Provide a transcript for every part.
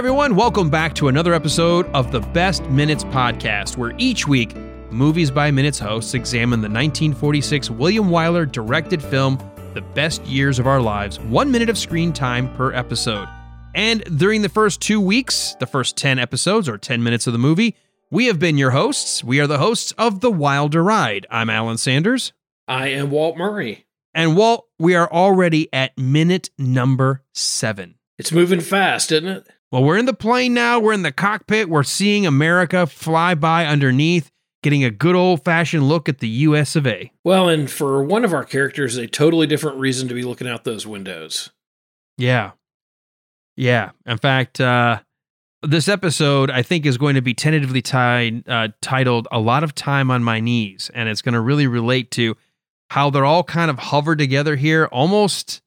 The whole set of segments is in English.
everyone. Welcome back to another episode of the Best Minutes Podcast, where each week, Movies by Minutes hosts examine the 1946 William Wyler directed film, The Best Years of Our Lives, one minute of screen time per episode. And during the first two weeks, the first 10 episodes or 10 minutes of the movie, we have been your hosts. We are the hosts of The Wilder Ride. I'm Alan Sanders. I am Walt Murray. And Walt, we are already at minute number seven. It's moving fast, isn't it? Well, we're in the plane now. We're in the cockpit. We're seeing America fly by underneath, getting a good old fashioned look at the US of A. Well, and for one of our characters, a totally different reason to be looking out those windows. Yeah. Yeah. In fact, uh, this episode, I think, is going to be tentatively tied, uh, titled A Lot of Time on My Knees. And it's going to really relate to how they're all kind of hovered together here, almost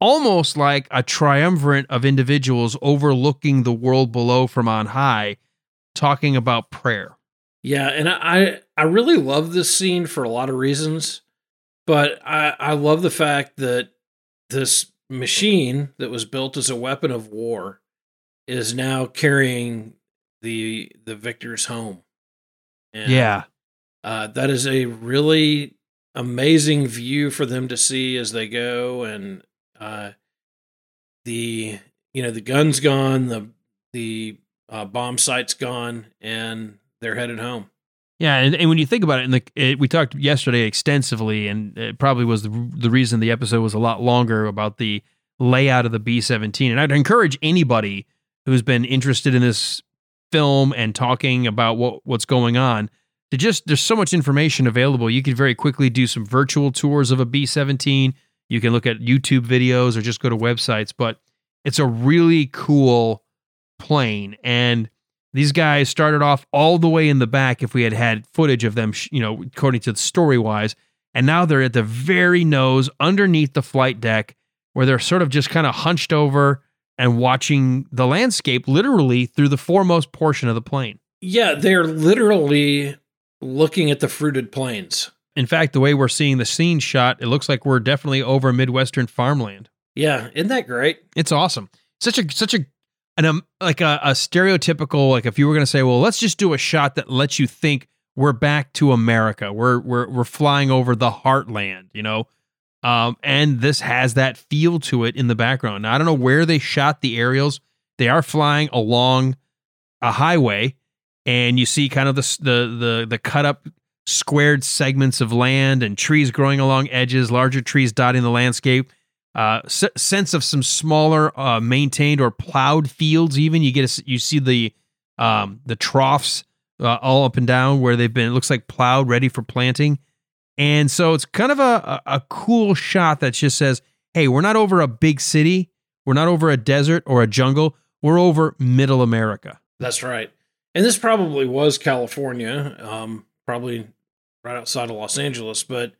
almost like a triumvirate of individuals overlooking the world below from on high, talking about prayer. Yeah, and I I really love this scene for a lot of reasons, but I I love the fact that this machine that was built as a weapon of war is now carrying the the victors home. And, yeah, uh, that is a really amazing view for them to see as they go, and uh, the you know the gun's gone, the the uh, bombsight's gone, and they're headed home. Yeah, and, and when you think about it, and the, it, we talked yesterday extensively, and it probably was the the reason the episode was a lot longer about the layout of the B seventeen. And I'd encourage anybody who's been interested in this film and talking about what what's going on to just there's so much information available. You could very quickly do some virtual tours of a B seventeen you can look at YouTube videos or just go to websites, but it's a really cool plane. And these guys started off all the way in the back if we had had footage of them, you know, according to the story wise. And now they're at the very nose underneath the flight deck where they're sort of just kind of hunched over and watching the landscape literally through the foremost portion of the plane. Yeah, they're literally looking at the fruited plains. In fact, the way we're seeing the scene shot, it looks like we're definitely over Midwestern farmland. Yeah, isn't that great? It's awesome. Such a such a an um, like a, a stereotypical like if you were going to say, well, let's just do a shot that lets you think we're back to America. We're we're we're flying over the heartland, you know. Um, and this has that feel to it in the background. Now, I don't know where they shot the aerials. They are flying along a highway, and you see kind of the the the, the cut up squared segments of land and trees growing along edges, larger trees dotting the landscape. Uh, s- sense of some smaller, uh, maintained or plowed fields. Even you get a, you see the um, the troughs uh, all up and down where they've been. It looks like plowed, ready for planting. And so it's kind of a, a, cool shot that just says, "Hey, we're not over a big city. We're not over a desert or a jungle. We're over Middle America." That's right. And this probably was California. Um, probably right outside of Los Angeles, but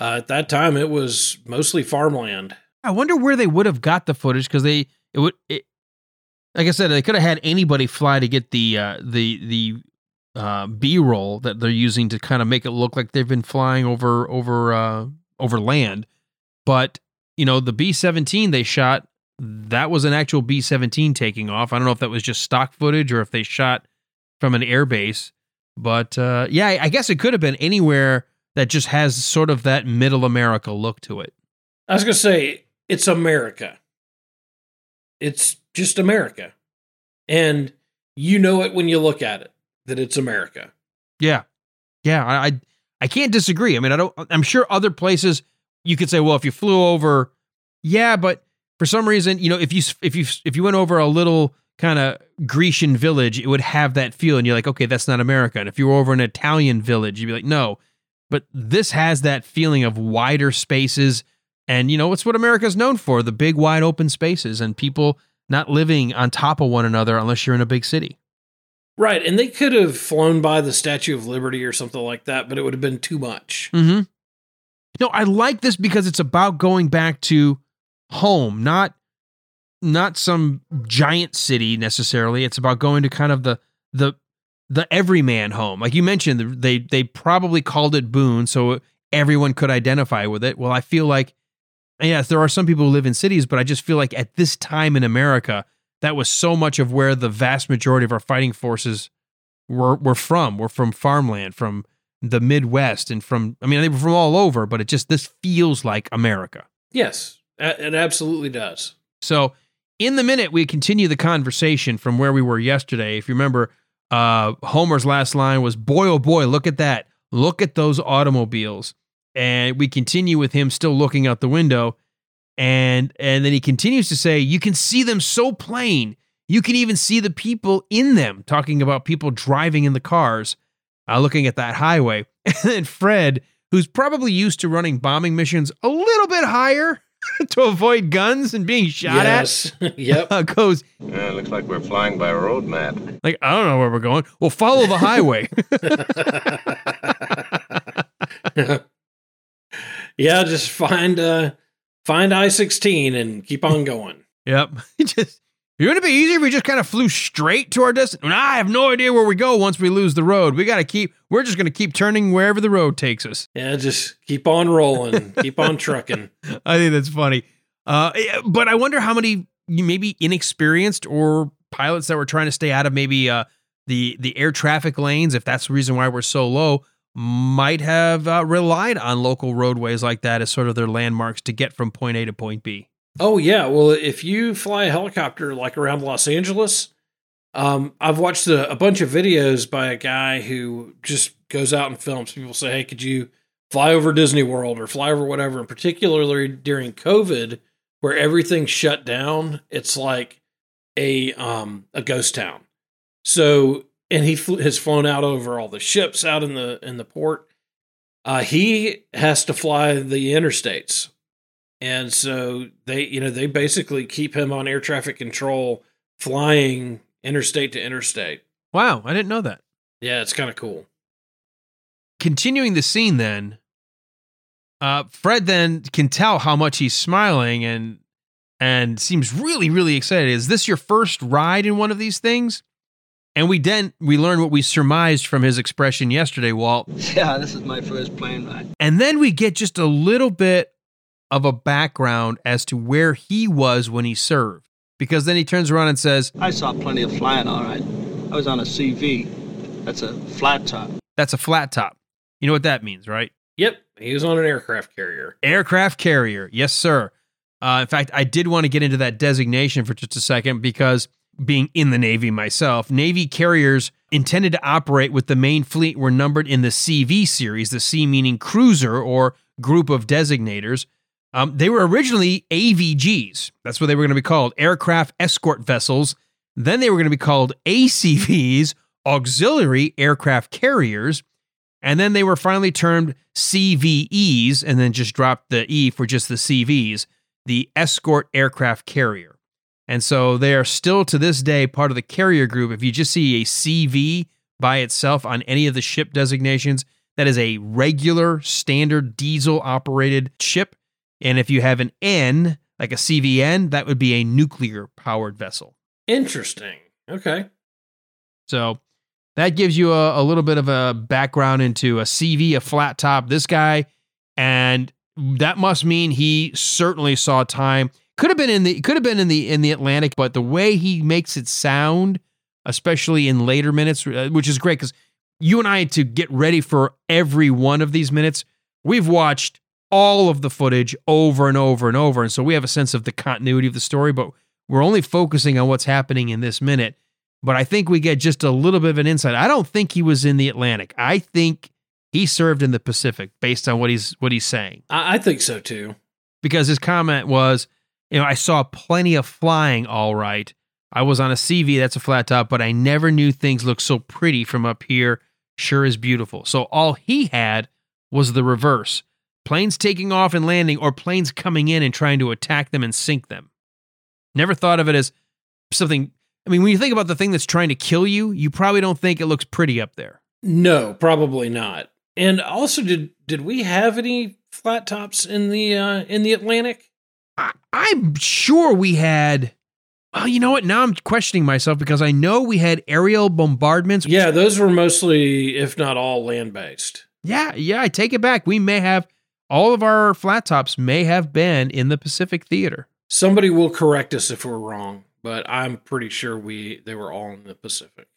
uh, at that time it was mostly farmland. I wonder where they would have got the footage because they it would it, like I said they could have had anybody fly to get the uh, the the uh, B roll that they're using to kind of make it look like they've been flying over over uh, over land, but you know the B seventeen they shot that was an actual B seventeen taking off. I don't know if that was just stock footage or if they shot from an airbase. But uh, yeah, I guess it could have been anywhere that just has sort of that middle America look to it. I was going to say, it's America. It's just America. And you know it when you look at it that it's America. Yeah. Yeah. I, I can't disagree. I mean, I don't, I'm sure other places you could say, well, if you flew over, yeah, but for some reason, you know, if you, if you, if you went over a little, kind of Grecian village, it would have that feel. And you're like, okay, that's not America. And if you were over an Italian village, you'd be like, no. But this has that feeling of wider spaces. And, you know, it's what America's known for the big, wide open spaces and people not living on top of one another unless you're in a big city. Right. And they could have flown by the Statue of Liberty or something like that, but it would have been too much. Mm-hmm. No, I like this because it's about going back to home, not not some giant city necessarily. It's about going to kind of the the the everyman home. Like you mentioned, they they probably called it Boone, so everyone could identify with it. Well, I feel like yes, there are some people who live in cities, but I just feel like at this time in America, that was so much of where the vast majority of our fighting forces were were from. Were from farmland, from the Midwest, and from I mean they were from all over, but it just this feels like America. Yes, it absolutely does. So in the minute we continue the conversation from where we were yesterday. If you remember, uh, Homer's last line was, "Boy, oh boy, look at that! Look at those automobiles." And we continue with him still looking out the window, and and then he continues to say, "You can see them so plain. You can even see the people in them." Talking about people driving in the cars, uh, looking at that highway. And then Fred, who's probably used to running bombing missions a little bit higher to avoid guns and being shot yes. at, yep, uh, goes. Yeah, looks like we're flying by a road map. Like I don't know where we're going. Well, follow the highway. yeah, just find uh find I sixteen and keep on going. Yep. just wouldn't it be easier if we just kind of flew straight to our destination? I have no idea where we go once we lose the road. We got to keep. We're just going to keep turning wherever the road takes us. Yeah, just keep on rolling, keep on trucking. I think that's funny. Uh, but I wonder how many maybe inexperienced or pilots that were trying to stay out of maybe uh, the the air traffic lanes, if that's the reason why we're so low, might have uh, relied on local roadways like that as sort of their landmarks to get from point A to point B. Oh yeah, well if you fly a helicopter like around Los Angeles, um, I've watched a, a, bunch of videos by a guy who just goes out and films. People say, "Hey, could you fly over Disney World or fly over whatever?" And particularly during COVID, where everything shut down, it's like a um, a ghost town. So, and he fl- has flown out over all the ships out in the in the port. Uh, he has to fly the interstates and so they, you know, they basically keep him on air traffic control, flying interstate to interstate. Wow, I didn't know that. Yeah, it's kind of cool. Continuing the scene, then, uh, Fred then can tell how much he's smiling and and seems really, really excited. Is this your first ride in one of these things? And we then we learn what we surmised from his expression yesterday, Walt. Yeah, this is my first plane ride. And then we get just a little bit of a background as to where he was when he served. Because then he turns around and says, I saw plenty of flying, all right. I was on a CV. That's a flat top. That's a flat top. You know what that means, right? Yep. He was on an aircraft carrier. Aircraft carrier. Yes, sir. Uh, in fact, I did want to get into that designation for just a second because being in the Navy myself, Navy carriers intended to operate with the main fleet were numbered in the CV series, the C meaning cruiser or group of designators. Um, they were originally AVGs. That's what they were going to be called aircraft escort vessels. Then they were going to be called ACVs, auxiliary aircraft carriers. And then they were finally termed CVEs and then just dropped the E for just the CVs, the escort aircraft carrier. And so they are still to this day part of the carrier group. If you just see a CV by itself on any of the ship designations, that is a regular standard diesel operated ship. And if you have an N, like a CVN, that would be a nuclear powered vessel. Interesting. Okay. So that gives you a, a, little bit of a background into a CV, a flat top, this guy. And that must mean he certainly saw time. Could have been in the could have been in the in the Atlantic, but the way he makes it sound, especially in later minutes, uh, which is great because you and I to get ready for every one of these minutes, we've watched all of the footage over and over and over. And so we have a sense of the continuity of the story, but we're only focusing on what's happening in this minute. But I think we get just a little bit of an insight. I don't think he was in the Atlantic. I think he served in the Pacific based on what he's what he's saying. I, think so too. Because his comment was, you know, I saw plenty of flying all right. I was on a CV, that's a flat top, but I never knew things looked so pretty from up here. Sure is beautiful. So all he had was the reverse planes taking off and landing, or planes coming in and trying to attack them and sink them. Never thought of it as something. I mean, when you think about the thing that's trying to kill you, you probably don't think it looks pretty up there. No, probably not. And also, did did we have any flat tops in the uh, in the Atlantic? I, I'm sure we had. Well, you know what? Now I'm questioning myself because I know we had aerial bombardments. Yeah, those were mostly, if not all, land based. Yeah, yeah, I take it back. We may have all of our flat tops may have been in the Pacific Theater. Somebody will correct us if we're wrong, but I'm pretty sure we they were all in the Pacific.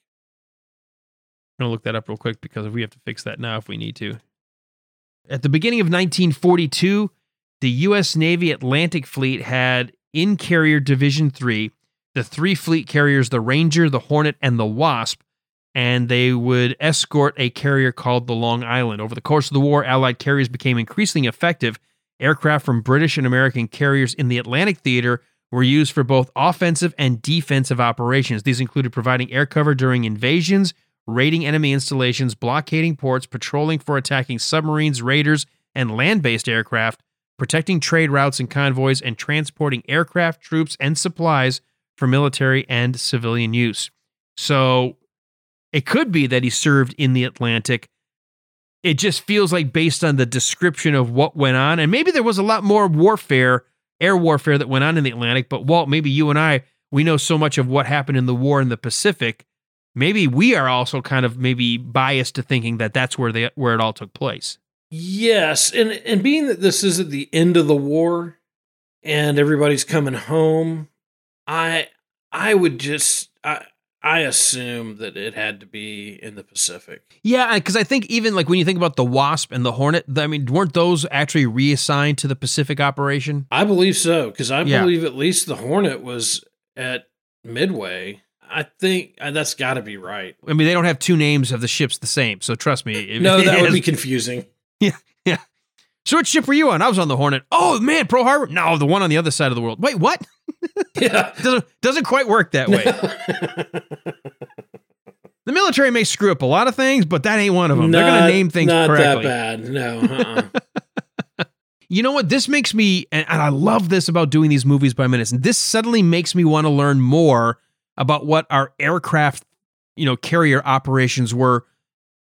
I'm gonna look that up real quick because we have to fix that now if we need to. At the beginning of 1942, the U.S. Navy Atlantic Fleet had in Carrier Division 3 the three fleet carriers, the Ranger, the Hornet, and the Wasp, and they would escort a carrier called the Long Island. Over the course of the war, Allied carriers became increasingly effective. Aircraft from British and American carriers in the Atlantic theater were used for both offensive and defensive operations. These included providing air cover during invasions, raiding enemy installations, blockading ports, patrolling for attacking submarines, raiders, and land based aircraft, protecting trade routes and convoys, and transporting aircraft, troops, and supplies for military and civilian use. So it could be that he served in the Atlantic. It just feels like, based on the description of what went on, and maybe there was a lot more warfare, air warfare that went on in the Atlantic, but Walt, maybe you and I, we know so much of what happened in the war in the Pacific maybe we are also kind of maybe biased to thinking that that's where they where it all took place. Yes, and and being that this is at the end of the war and everybody's coming home, I I would just I I assume that it had to be in the Pacific. Yeah, because I think even like when you think about the Wasp and the Hornet, I mean, weren't those actually reassigned to the Pacific operation? I believe so because I Yeah. believe at least the Hornet was at Midway. I think uh, that's got to be right. I mean, they don't have two names of the ships the same, so trust me. No, that would be confusing. So which ship were you on? I was on the Hornet. Oh man, Pearl Harbor. No, the one on the other side of the world. Wait, what? Yeah. Doesn't doesn't quite work that way. The military may screw up a lot of things, but that ain't one of them. They're going to name things not correctly. that bad. No. Uh-uh. You know what? This makes me, and and I love this about doing these movies by minutes. And this suddenly makes me want to learn more about what our aircraft, you know, carrier operations were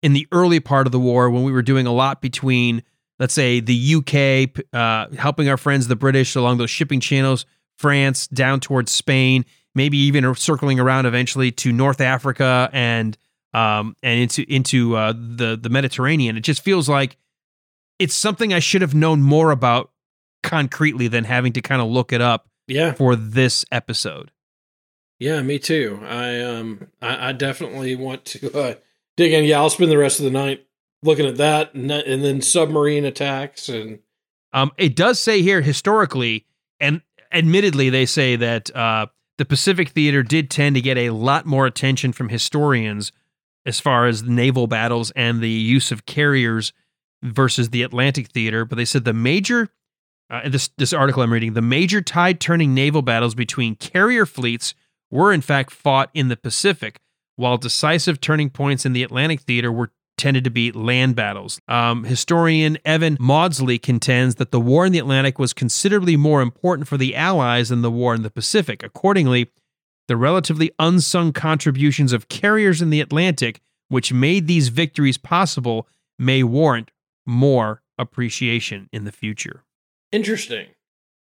in the early part of the war when we were doing a lot between, let's say, the UK, uh, helping our friends, the British, along those shipping channels, France, down towards Spain, maybe even circling around eventually to North Africa and um, and into into uh, the the Mediterranean. It just feels like it's something I should have known more about concretely than having to kind of look it up yeah. for this episode. Yeah, me too. I um I, I definitely want to uh, dig in. Yeah, I'll spend the rest of the night looking at that and, then submarine attacks and Um, it does say here historically, and admittedly, they say that uh, the Pacific Theater did tend to get a lot more attention from historians as far as naval battles and the use of carriers versus the Atlantic Theater. But they said the major, uh, this this article I'm reading, the major tide turning naval battles between carrier fleets were in fact fought in the Pacific, while decisive turning points in the Atlantic Theater were tended to be land battles. Um, historian Evan Mawdsley contends that the war in the Atlantic was considerably more important for the Allies than the war in the Pacific. Accordingly, the relatively unsung contributions of carriers in the Atlantic, which made these victories possible, may warrant more appreciation in the future. interesting.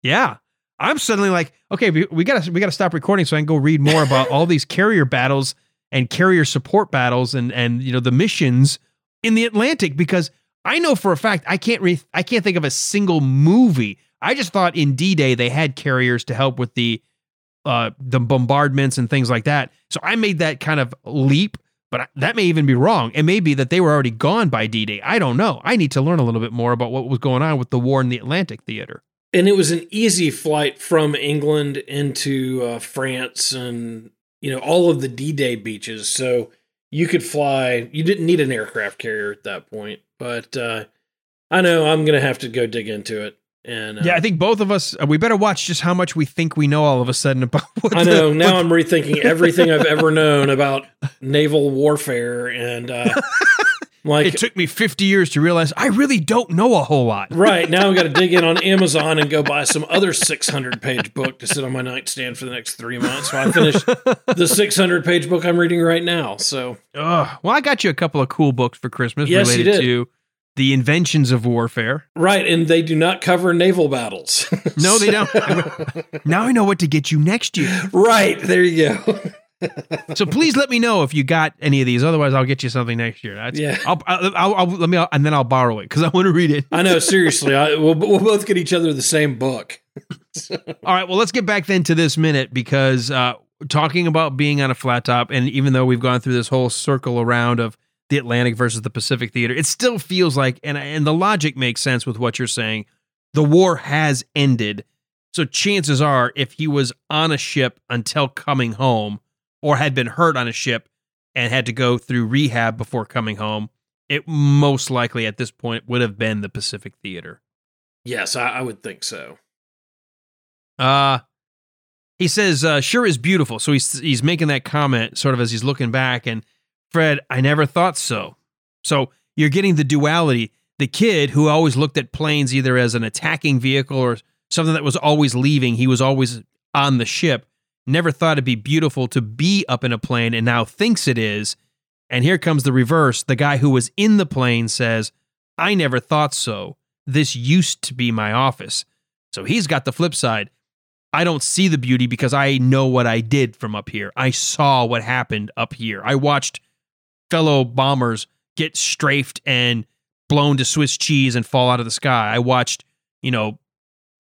Yeah. I'm suddenly like, okay, we, we gotta we gotta stop recording so I can go read more about all these carrier battles and carrier support battles and and you know the missions in the Atlantic because I know for a fact I can't re- I can't think of a single movie. I just thought in D-Day they had carriers to help with the uh the bombardments and things like that. So I made that kind of leap, but that may even be wrong. It may be that they were already gone by D-Day. I don't know. I need to learn a little bit more about what was going on with the war in the Atlantic theater. And it was an easy flight from England into uh, France and you know all of the D-Day beaches. So you could fly. You didn't need an aircraft carrier at that point. But uh, I know I'm gonna have to go dig into it. And uh, Yeah, I think both of us. Uh, we better watch just how much we think we know all of a sudden about. What I the- know. Now what- I'm rethinking everything I've ever known about naval warfare, and uh, like, it took me 50 years to realize I really don't know a whole lot. right now I've got to dig in on Amazon and go buy some other 600 page book to sit on my nightstand for the next three months. So I finish the 600 page book I'm reading right now. So Ugh. Well, I got you a couple of cool books for Christmas Yes, you related did. to the inventions of warfare. right, and they do not cover naval battles. No, they don't. Now I know what to get you next year. right there, you go. So please let me know if you got any of these. Otherwise, I'll get you something next year. That's, Yeah. I'll, I'll, I'll, let me and then I'll borrow it because I want to read it. I know. Seriously, I, we'll we'll both get each other the same book. All right. Well, let's get back then to this minute because uh, talking about being on a flat top, and even though we've gone through this whole circle around of the Atlantic versus the Pacific theater, it still feels like, and and the logic makes sense with what you're saying. The war has ended, so chances are, if he was on a ship until coming home, or had been hurt on a ship and had to go through rehab before coming home, it most likely at this point would have been the Pacific theater. Yes, I, I would think so. Uh he says, uh, sure is beautiful. So he's he's making that comment sort of as he's looking back. And Fred, I never thought so. So you're getting the duality. The kid who always looked at planes either as an attacking vehicle or something that was always leaving, he was always on the ship, never thought it'd be beautiful to be up in a plane and now thinks it is. And here comes the reverse. The guy who was in the plane says, I never thought so. This used to be my office. So he's got the flip side. I don't see the beauty because I know what I did from up here. I saw what happened up here. I watched fellow bombers get strafed and blown to Swiss cheese and fall out of the sky. I watched, you know,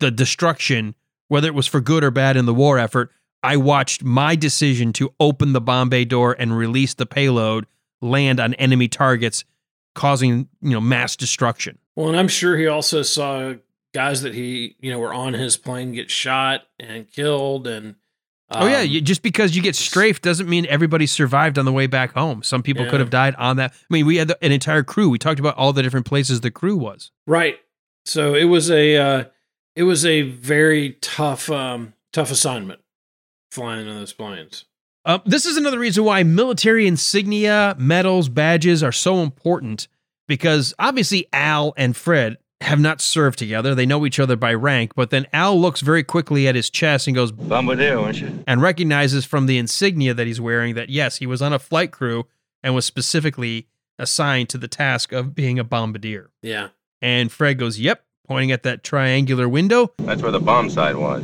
the destruction, whether it was for good or bad in the war effort. I watched my decision to open the bomb bay door and release the payload land on enemy targets, causing, you know, mass destruction. Well, and I'm sure he also saw guys that he you know were on his plane get shot and killed and um, oh yeah um, you, just because you get strafed doesn't mean everybody survived on the way back home. Some people Yeah. could have died on that. I mean we had the, an entire crew. We talked about all the different places the crew was. Right. So it was a uh, it was a very tough um tough assignment flying on those planes Uh, this is another reason why military insignia, medals, badges are so important because obviously Al and Fred have not served together. They know each other by rank, but then Al looks very quickly at his chest and goes Bombardier, weren't you? and recognizes from the insignia that he's wearing that yes, he was on a flight crew and was specifically assigned to the task of being a bombardier. yeah And Fred goes, "Yep," pointing at that triangular window, That's where the bombsight was.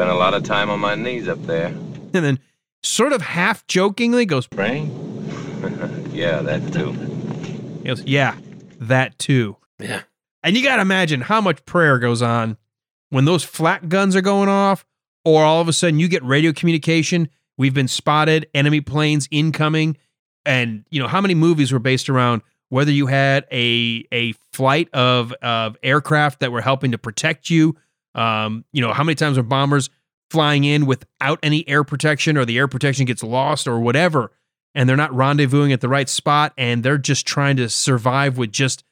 Spent a lot of time on my knees up there. and then sort of half jokingly goes, Praying? yeah, that too. he goes, "Yeah, that too." yeah And you got to imagine how much prayer goes on when those flak guns are going off, or all of a sudden you get radio communication. We've been spotted, enemy planes incoming. And, you know, how many movies were based around whether you had a a flight of, of aircraft that were helping to protect you? Um, you know, how many times are bombers flying in without any air protection or the air protection gets lost or whatever? And they're not rendezvousing at the right spot and they're just trying to survive with just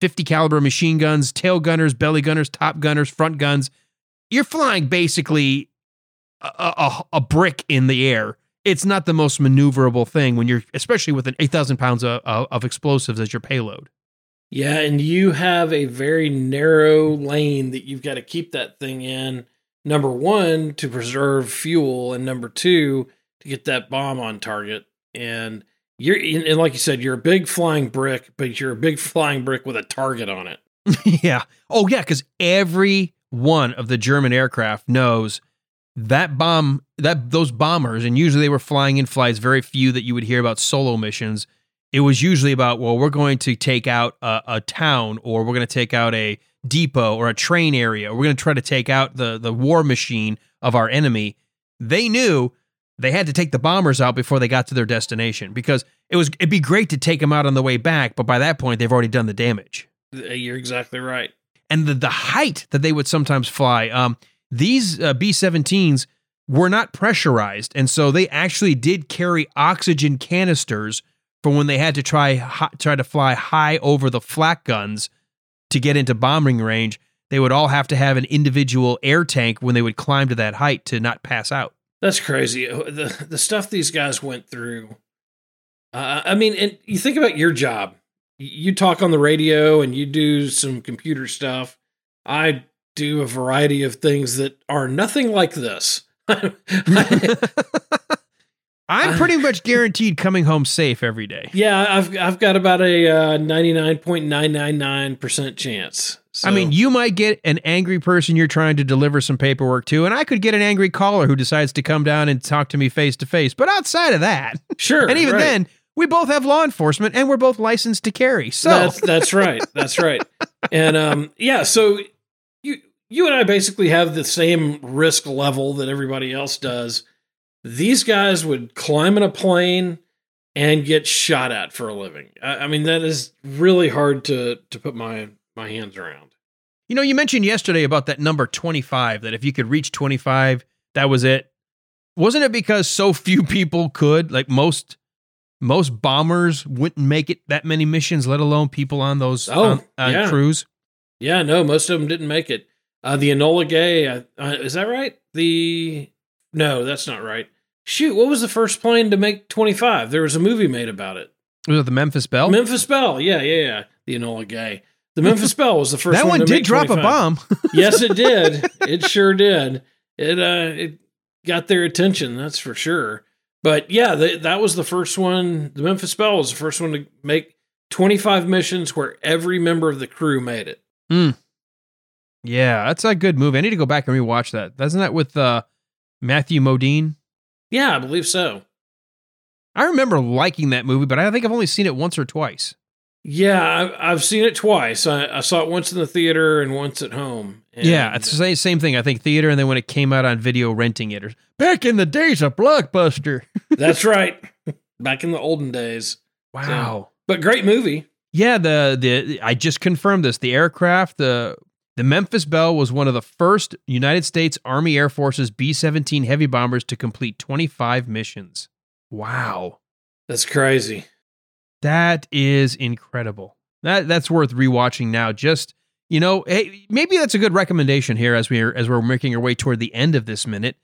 50 caliber machine guns, tail gunners, belly gunners, top gunners, front guns. You're flying basically a, a, a brick in the air. It's not the most maneuverable thing when you're, especially with an 8,000 pounds of, of, of explosives as your payload. Yeah and you have a very narrow lane that you've got to keep that thing in number one to preserve fuel and number two to get that bomb on target and you're and like you said you're a big flying brick but you're a big flying brick with a target on it yeah. Oh, yeah. Because every one of the German aircraft knows that bomb, that those bombers, and usually they were flying in flights, very few that you would hear about solo missions. It was usually about, well, we're going to take out a, a town or we're going to take out a depot or a train area. Or we're going to try to take out the, the war machine of our enemy. They knew they had to take the bombers out before they got to their destination because it was it'd be great to take them out on the way back, but by that point they've already done the damage you're exactly right and the, the height that they would sometimes fly. Um, these uh, B 17s were not pressurized. And so they actually did carry oxygen canisters for when they had to try, hi- try to fly high over the flak guns to get into bombing range. They would all have to have an individual air tank when they would climb to that height to not pass out. That's crazy. Uh, The the stuff these guys went through. Uh, I mean, and you think about your job. You talk on the radio and you do some computer stuff. I do a variety of things that are nothing like this. I'm pretty much guaranteed coming home safe every day. yeah, I've I've got about a ninety nine point nine nine nine percent chance. So, I mean, you might get an angry person you're trying to deliver some paperwork to, and I could get an angry caller who decides to come down and talk to me face to face. But outside of that, sure, and even right. then, we both have law enforcement and we're both licensed to carry. So that's that's right. That's right. And um, yeah, so you you and I basically have the same risk level that everybody else does. These guys would climb in a plane and get shot at for a living. I, I mean, that is really hard to to put my my hands around. You know, you mentioned yesterday about that number 25, that if you could reach 25, that was it. Wasn't it because so few people could? Like most most bombers wouldn't make it that many missions, let alone people on those Oh, on, on yeah. crews. Yeah, no, most of them didn't make it. Uh, the Enola Gay, uh, uh, is that right? The no, that's not right. Shoot, what was the first plane to make twenty five? There was a movie made about it. Was it the Memphis Belle? Memphis Belle, yeah, yeah, yeah. The Enola Gay. The Memphis Belle was the first. that one to did drop a bomb. yes, it did. It sure did. It uh, it got their attention. That's for sure. But yeah, the, that was the first one. The Memphis Belle was the first one to make 25 missions where every member of the crew made it. yeah, that's a good movie. I need to go back and rewatch that. Isn't that with uh, Matthew Modine? Yeah, I believe so. I remember liking that movie, but I think I've only seen it once or twice. Yeah, I've seen it twice. I, I saw it once in the theater and once at home. Yeah, it's the same, same thing. I think theater, and then when it came out on video, renting it. Or back in the days of Blockbuster. that's right. Back in the olden days. Wow. But great movie. Yeah, the the I just confirmed this. The aircraft, the the Memphis Belle was one of the first United States Army Air Force's B-17 heavy bombers to complete 25 missions. Wow. That's crazy. That is incredible. That that's worth rewatching now. Just you know, hey, maybe that's a good recommendation here as we're as we're making our way toward the end of this minute.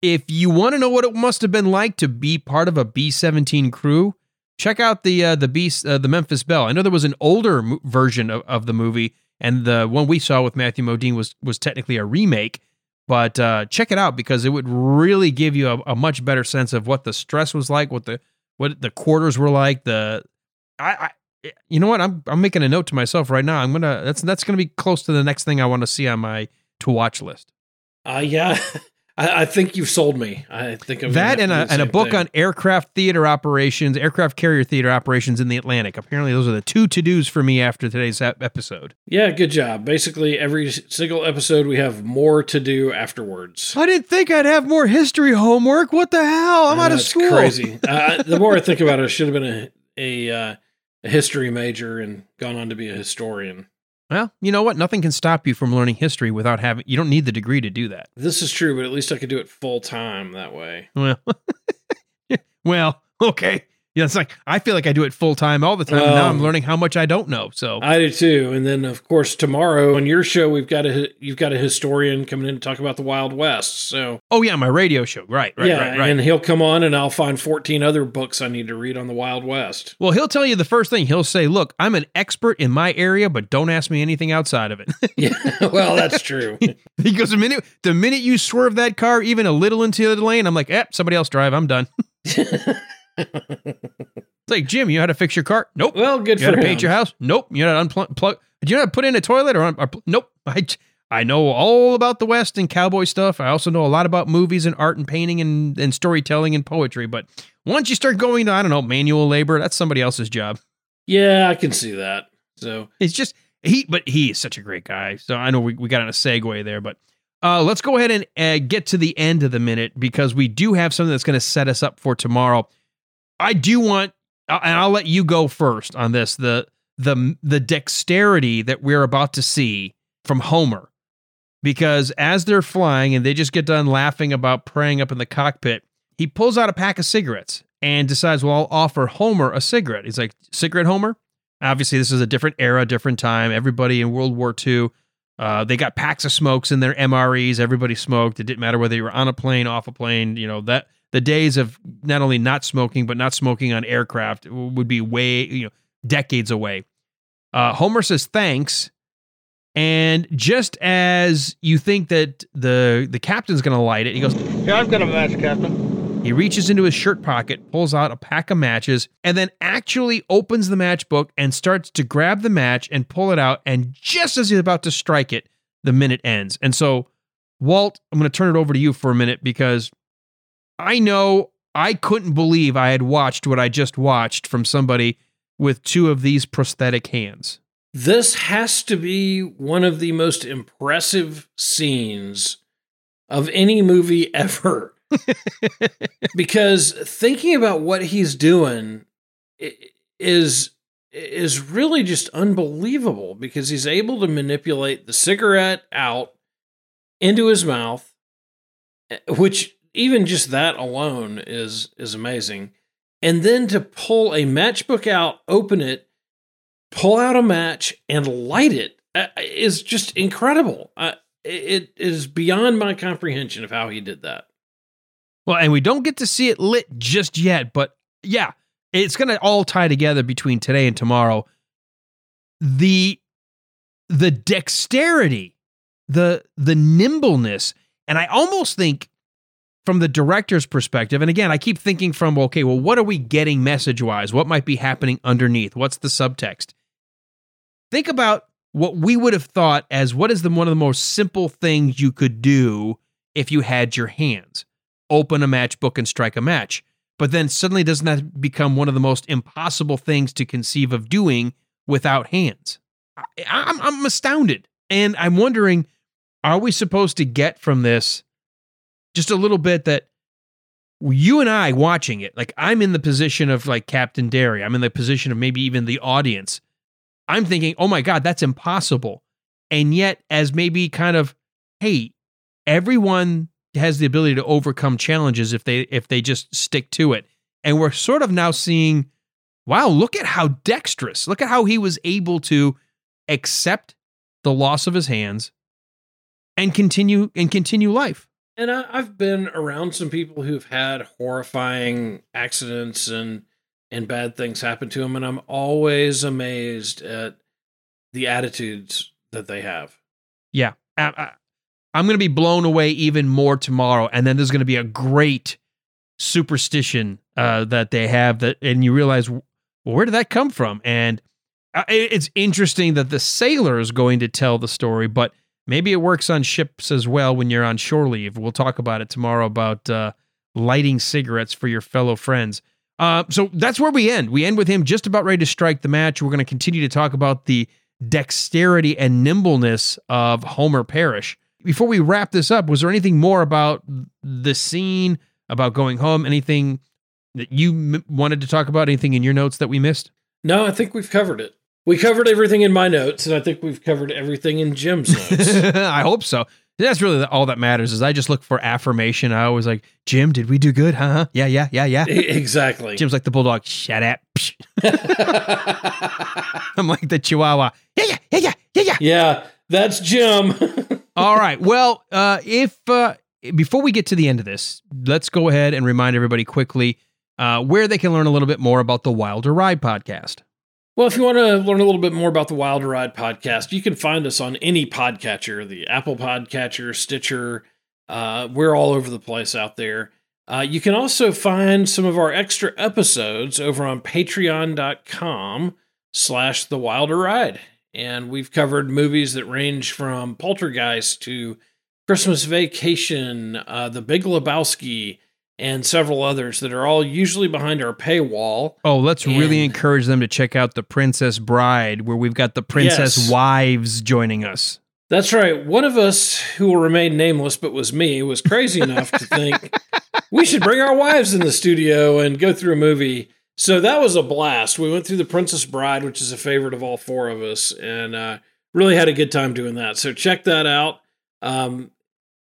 If you want to know what it must have been like to be part of a B seventeen crew, check out the uh, the B uh, the Memphis Belle. I know there was an older mo- version of, of the movie, and the one we saw with Matthew Modine was was technically a remake. But uh, check it out because it would really give you a, a much better sense of what the stress was like, what the what the quarters were like. The I, I you know what I'm I'm making a note to myself right now. I'm gonna that's that's gonna be close to the next thing I want to see on my to watch list. Uh, yeah, I, I think you've sold me. I think I'm that and a and a book thing. on aircraft theater operations, aircraft carrier theater operations in the Atlantic. Apparently, those are the two to dos for me after today's episode. Yeah, good job. Basically, every single episode we have more to do afterwards. I didn't think I'd have more history homework. What the hell? I'm Uh, out of school. Crazy. uh, the more I think about it, I should have been a a, uh, a history major and gone on to be a historian. Well, you know what? Nothing can stop you from learning history without having. You don't need the degree to do that. This is true, but at least I could do it full time that way. Well, well, okay. Yeah, it's like I feel like I do it full time all the time. and now I'm Um, learning how much I don't know. So I do too. And then, of course, tomorrow on your show, we've got a you've got a historian coming in to talk about the Wild West. So Oh yeah, my radio show. Right, right, yeah, right, right. and he'll come on, and I'll find fourteen other books I need to read on the Wild West. well, he'll tell you the first thing. He'll say, "Look, I'm an expert in my area, but don't ask me anything outside of it." Yeah, well, that's true. he goes, "The minute the minute you swerve that car even a little into the lane, I'm like, eh, somebody else drive. I'm done." It's like Jim, you know how to fix your car? Nope. well, good You for how to him. paint your house? Nope. You know how to unplug? Do you know how to put in a toilet or? Un- or nope. I I know all about the West and cowboy stuff. I also know a lot about movies and art and painting and, and storytelling and poetry. But once you start going to I don't know manual labor, that's somebody else's job. Yeah, I can see that. So It's just he, but he is such a great guy. So I know we, we got on a segue there, but uh, let's go ahead and uh, get to the end of the minute because we do have something that's going to set us up for tomorrow. I do want, uh, and I'll let you go first on this. The the the dexterity that we're about to see from Homer, because as they're flying and they just get done laughing about praying up in the cockpit, he pulls out a pack of cigarettes and decides, well, I'll offer Homer a cigarette. He's like, cigarette, Homer. Obviously, this is a different era, different time. Everybody in World War II, uh, they got packs of smokes in their MREs. Everybody smoked. It didn't matter whether you were on a plane, off a plane. You know that the days of not only not smoking but not smoking on aircraft would be way, you know, decades away. Uh, Homer says thanks, and just as you think that the the captain's going to light it, he goes, Yeah, I've got a match, Captain. he reaches into his shirt pocket, pulls out a pack of matches, and then actually opens the matchbook and starts to grab the match and pull it out. And just as he's about to strike it, the minute ends. And so, Walt, I'm going to turn it over to you for a minute because I know I couldn't believe I had watched what I just watched from somebody with two of these prosthetic hands. this has to be one of the most impressive scenes of any movie ever. because thinking about what he's doing is is really just unbelievable because he's able to manipulate the cigarette out into his mouth eh, which even just that alone is is amazing. And then to pull a matchbook out open it pull out a match and light it uh, is just incredible. It is beyond my comprehension of how he did that. Well, and we don't get to see it lit just yet, but yeah, it's going to all tie together between today and tomorrow. The the dexterity, the the nimbleness, and I almost think from the director's perspective, and again, I keep thinking from okay, well, what are we getting message wise? What might be happening underneath? What's the subtext? Think about what we would have thought as what is the one of the most simple things you could do if you had your hands open a matchbook and strike a match. But then suddenly doesn't that become one of the most impossible things to conceive of doing without hands? I, I'm, I'm astounded. And I'm wondering, are we supposed to get from this just a little bit that you and I watching it, like I'm in the position of like Captain Derry, I'm in the position of maybe even the audience. I'm thinking, oh my God, that's impossible. And yet, as maybe kind of, hey, everyone has the ability to overcome challenges if they if they just stick to it. And we're sort of now seeing, wow, look at how dexterous. Look at how he was able to accept the loss of his hands and continue and continue life. And I, I've been around some people who've had horrifying accidents and and bad things happen to them, and I'm always amazed at the attitudes that they have. Yeah. I, I'm going to be blown away even more tomorrow. And then there's going to be a great superstition uh, that they have that, and you realize, well, where did that come from? And uh, it- it's interesting that the sailor is going to tell the story, but maybe it works on ships as well when you're on shore leave. We'll talk about it tomorrow about uh, lighting cigarettes for your fellow friends. Uh, so that's where we end. We end with him just about ready to strike the match. We're going to continue to talk about the dexterity and nimbleness of Homer Parrish. Before we wrap this up, was there anything more about the scene, about going home? Anything that you m- wanted to talk about? Anything in your notes that we missed? No, I think we've covered it. We covered everything in my notes, and I think we've covered everything in Jim's notes. I hope so. That's really the- all that matters. Is I just look for affirmation. I always like, Jim, did we do good? Huh? Yeah, yeah, yeah, yeah. Exactly. Jim's like the bulldog. Shut up. I'm like the chihuahua. Yeah, yeah, yeah, yeah, yeah, yeah. yeah, that's Jim. All right. Well, uh, if uh, before we get to the end of this, let's go ahead and remind everybody quickly uh, where they can learn a little bit more about the Wilder Ride podcast. Well, if you want to learn a little bit more about the Wild Ride podcast, you can find us on any podcatcher, the Apple Podcatcher, Stitcher. Uh, we're all over the place out there. Uh, you can also find some of our extra episodes over on patreon.com slash the Wilder Ride. And we've covered movies that range from Poltergeist to Christmas Vacation, uh, The Big Lebowski, and several others that are all usually behind our paywall. Oh, let's really encourage them to check out the Princess Bride, where we've got the Princess Yes. Wives joining us. That's right. One of us who will remain nameless, but was me, was crazy enough to think we should bring our wives in the studio and go through a movie. So that was a blast. We went through The Princess Bride, which is a favorite of all four of us, and uh, really had a good time doing that. So check that out. Um,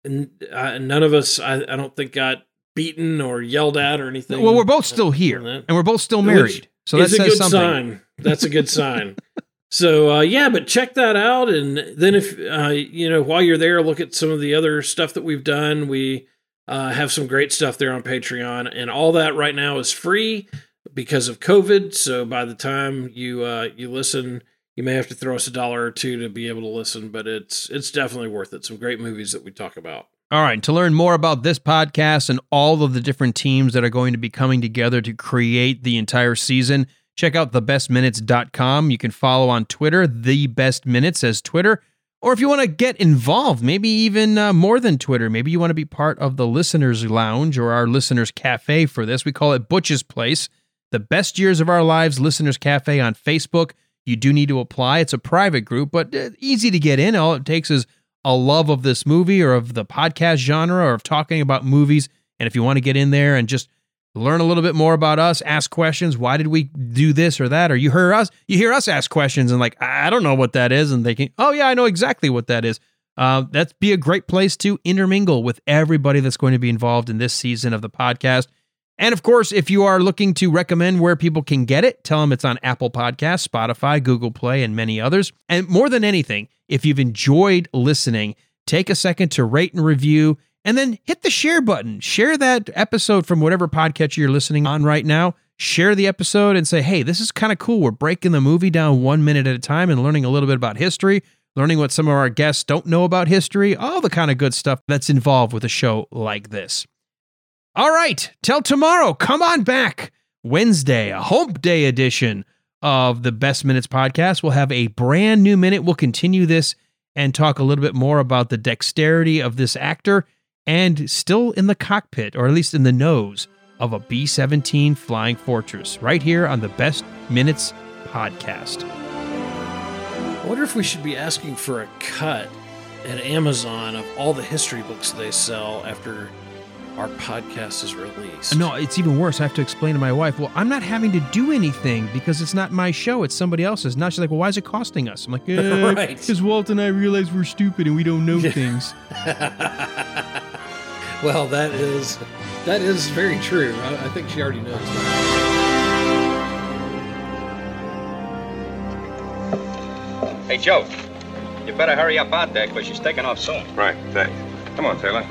and, uh, none of us, I, I don't think, got beaten or yelled at or anything. Well, we're both still here, and we're both still Which married. So that a says good something. sign. That's a good sign. So uh, yeah, but check that out, and then if uh, you know while you're there, look at some of the other stuff that we've done. We uh, have some great stuff there on Patreon, and all that right now is free because of COVID. So by the time you uh, you listen, you may have to throw us a dollar or two to be able to listen, but it's it's definitely worth it. Some great movies that we talk about. All right. To learn more about this podcast and all of the different teams that are going to be coming together to create the entire season, check out thebestminutes.com. You can follow on Twitter, the best minutes as Twitter. Or if you want to get involved, maybe even uh, more than Twitter, maybe you want to be part of the listeners' lounge or our listeners' cafe for this. We call it Butch's Place, the best years of our lives listeners' cafe on Facebook. You do need to apply. It's a private group, but uh, easy to get in. All it takes is a love of this movie or of the podcast genre or of talking about movies, And if you want to get in there and just learn a little bit more about us, ask questions, why did we do this or that? Or you hear us, you hear us ask questions and like, I don't know what that is. And thinking, oh yeah, I know exactly what that is. Uh, that'd be a great place to intermingle with everybody that's going to be involved in this season of the podcast. And of course, if you are looking to recommend where people can get it, tell them it's on Apple Podcasts, Spotify, Google Play, and many others. And more than anything, if you've enjoyed listening, take a second to rate and review, and then hit the share button. Share that episode from whatever podcatcher you're listening on right now. Share the episode and say, hey, this is kind of cool. We're breaking the movie down one minute at a time and learning a little bit about history, learning what some of our guests don't know about history, all the kind of good stuff that's involved with a show like this. All right, till tomorrow, come on back. Wednesday, a hump day edition of the Best Minutes podcast. We'll have a brand new minute. We'll continue this and talk a little bit more about the dexterity of this actor and still in the cockpit, or at least in the nose, of a B 17 Flying Fortress, right here on the Best Minutes podcast. I wonder if we should be asking for a cut at Amazon of all the history books they sell after our podcast is released. No, it's even worse. I have to explain to my wife, well, I'm not having to do anything because it's not my show, it's somebody else's. Now she's like, well, why is it costing us? I'm like, eh, Right. because Walt and I realize we're stupid and we don't know things. well, that is that is very true. I, I think she already knows that. Hey, Joe, you better hurry up out there because she's taking off soon. Right, thanks. Come on, Taylor.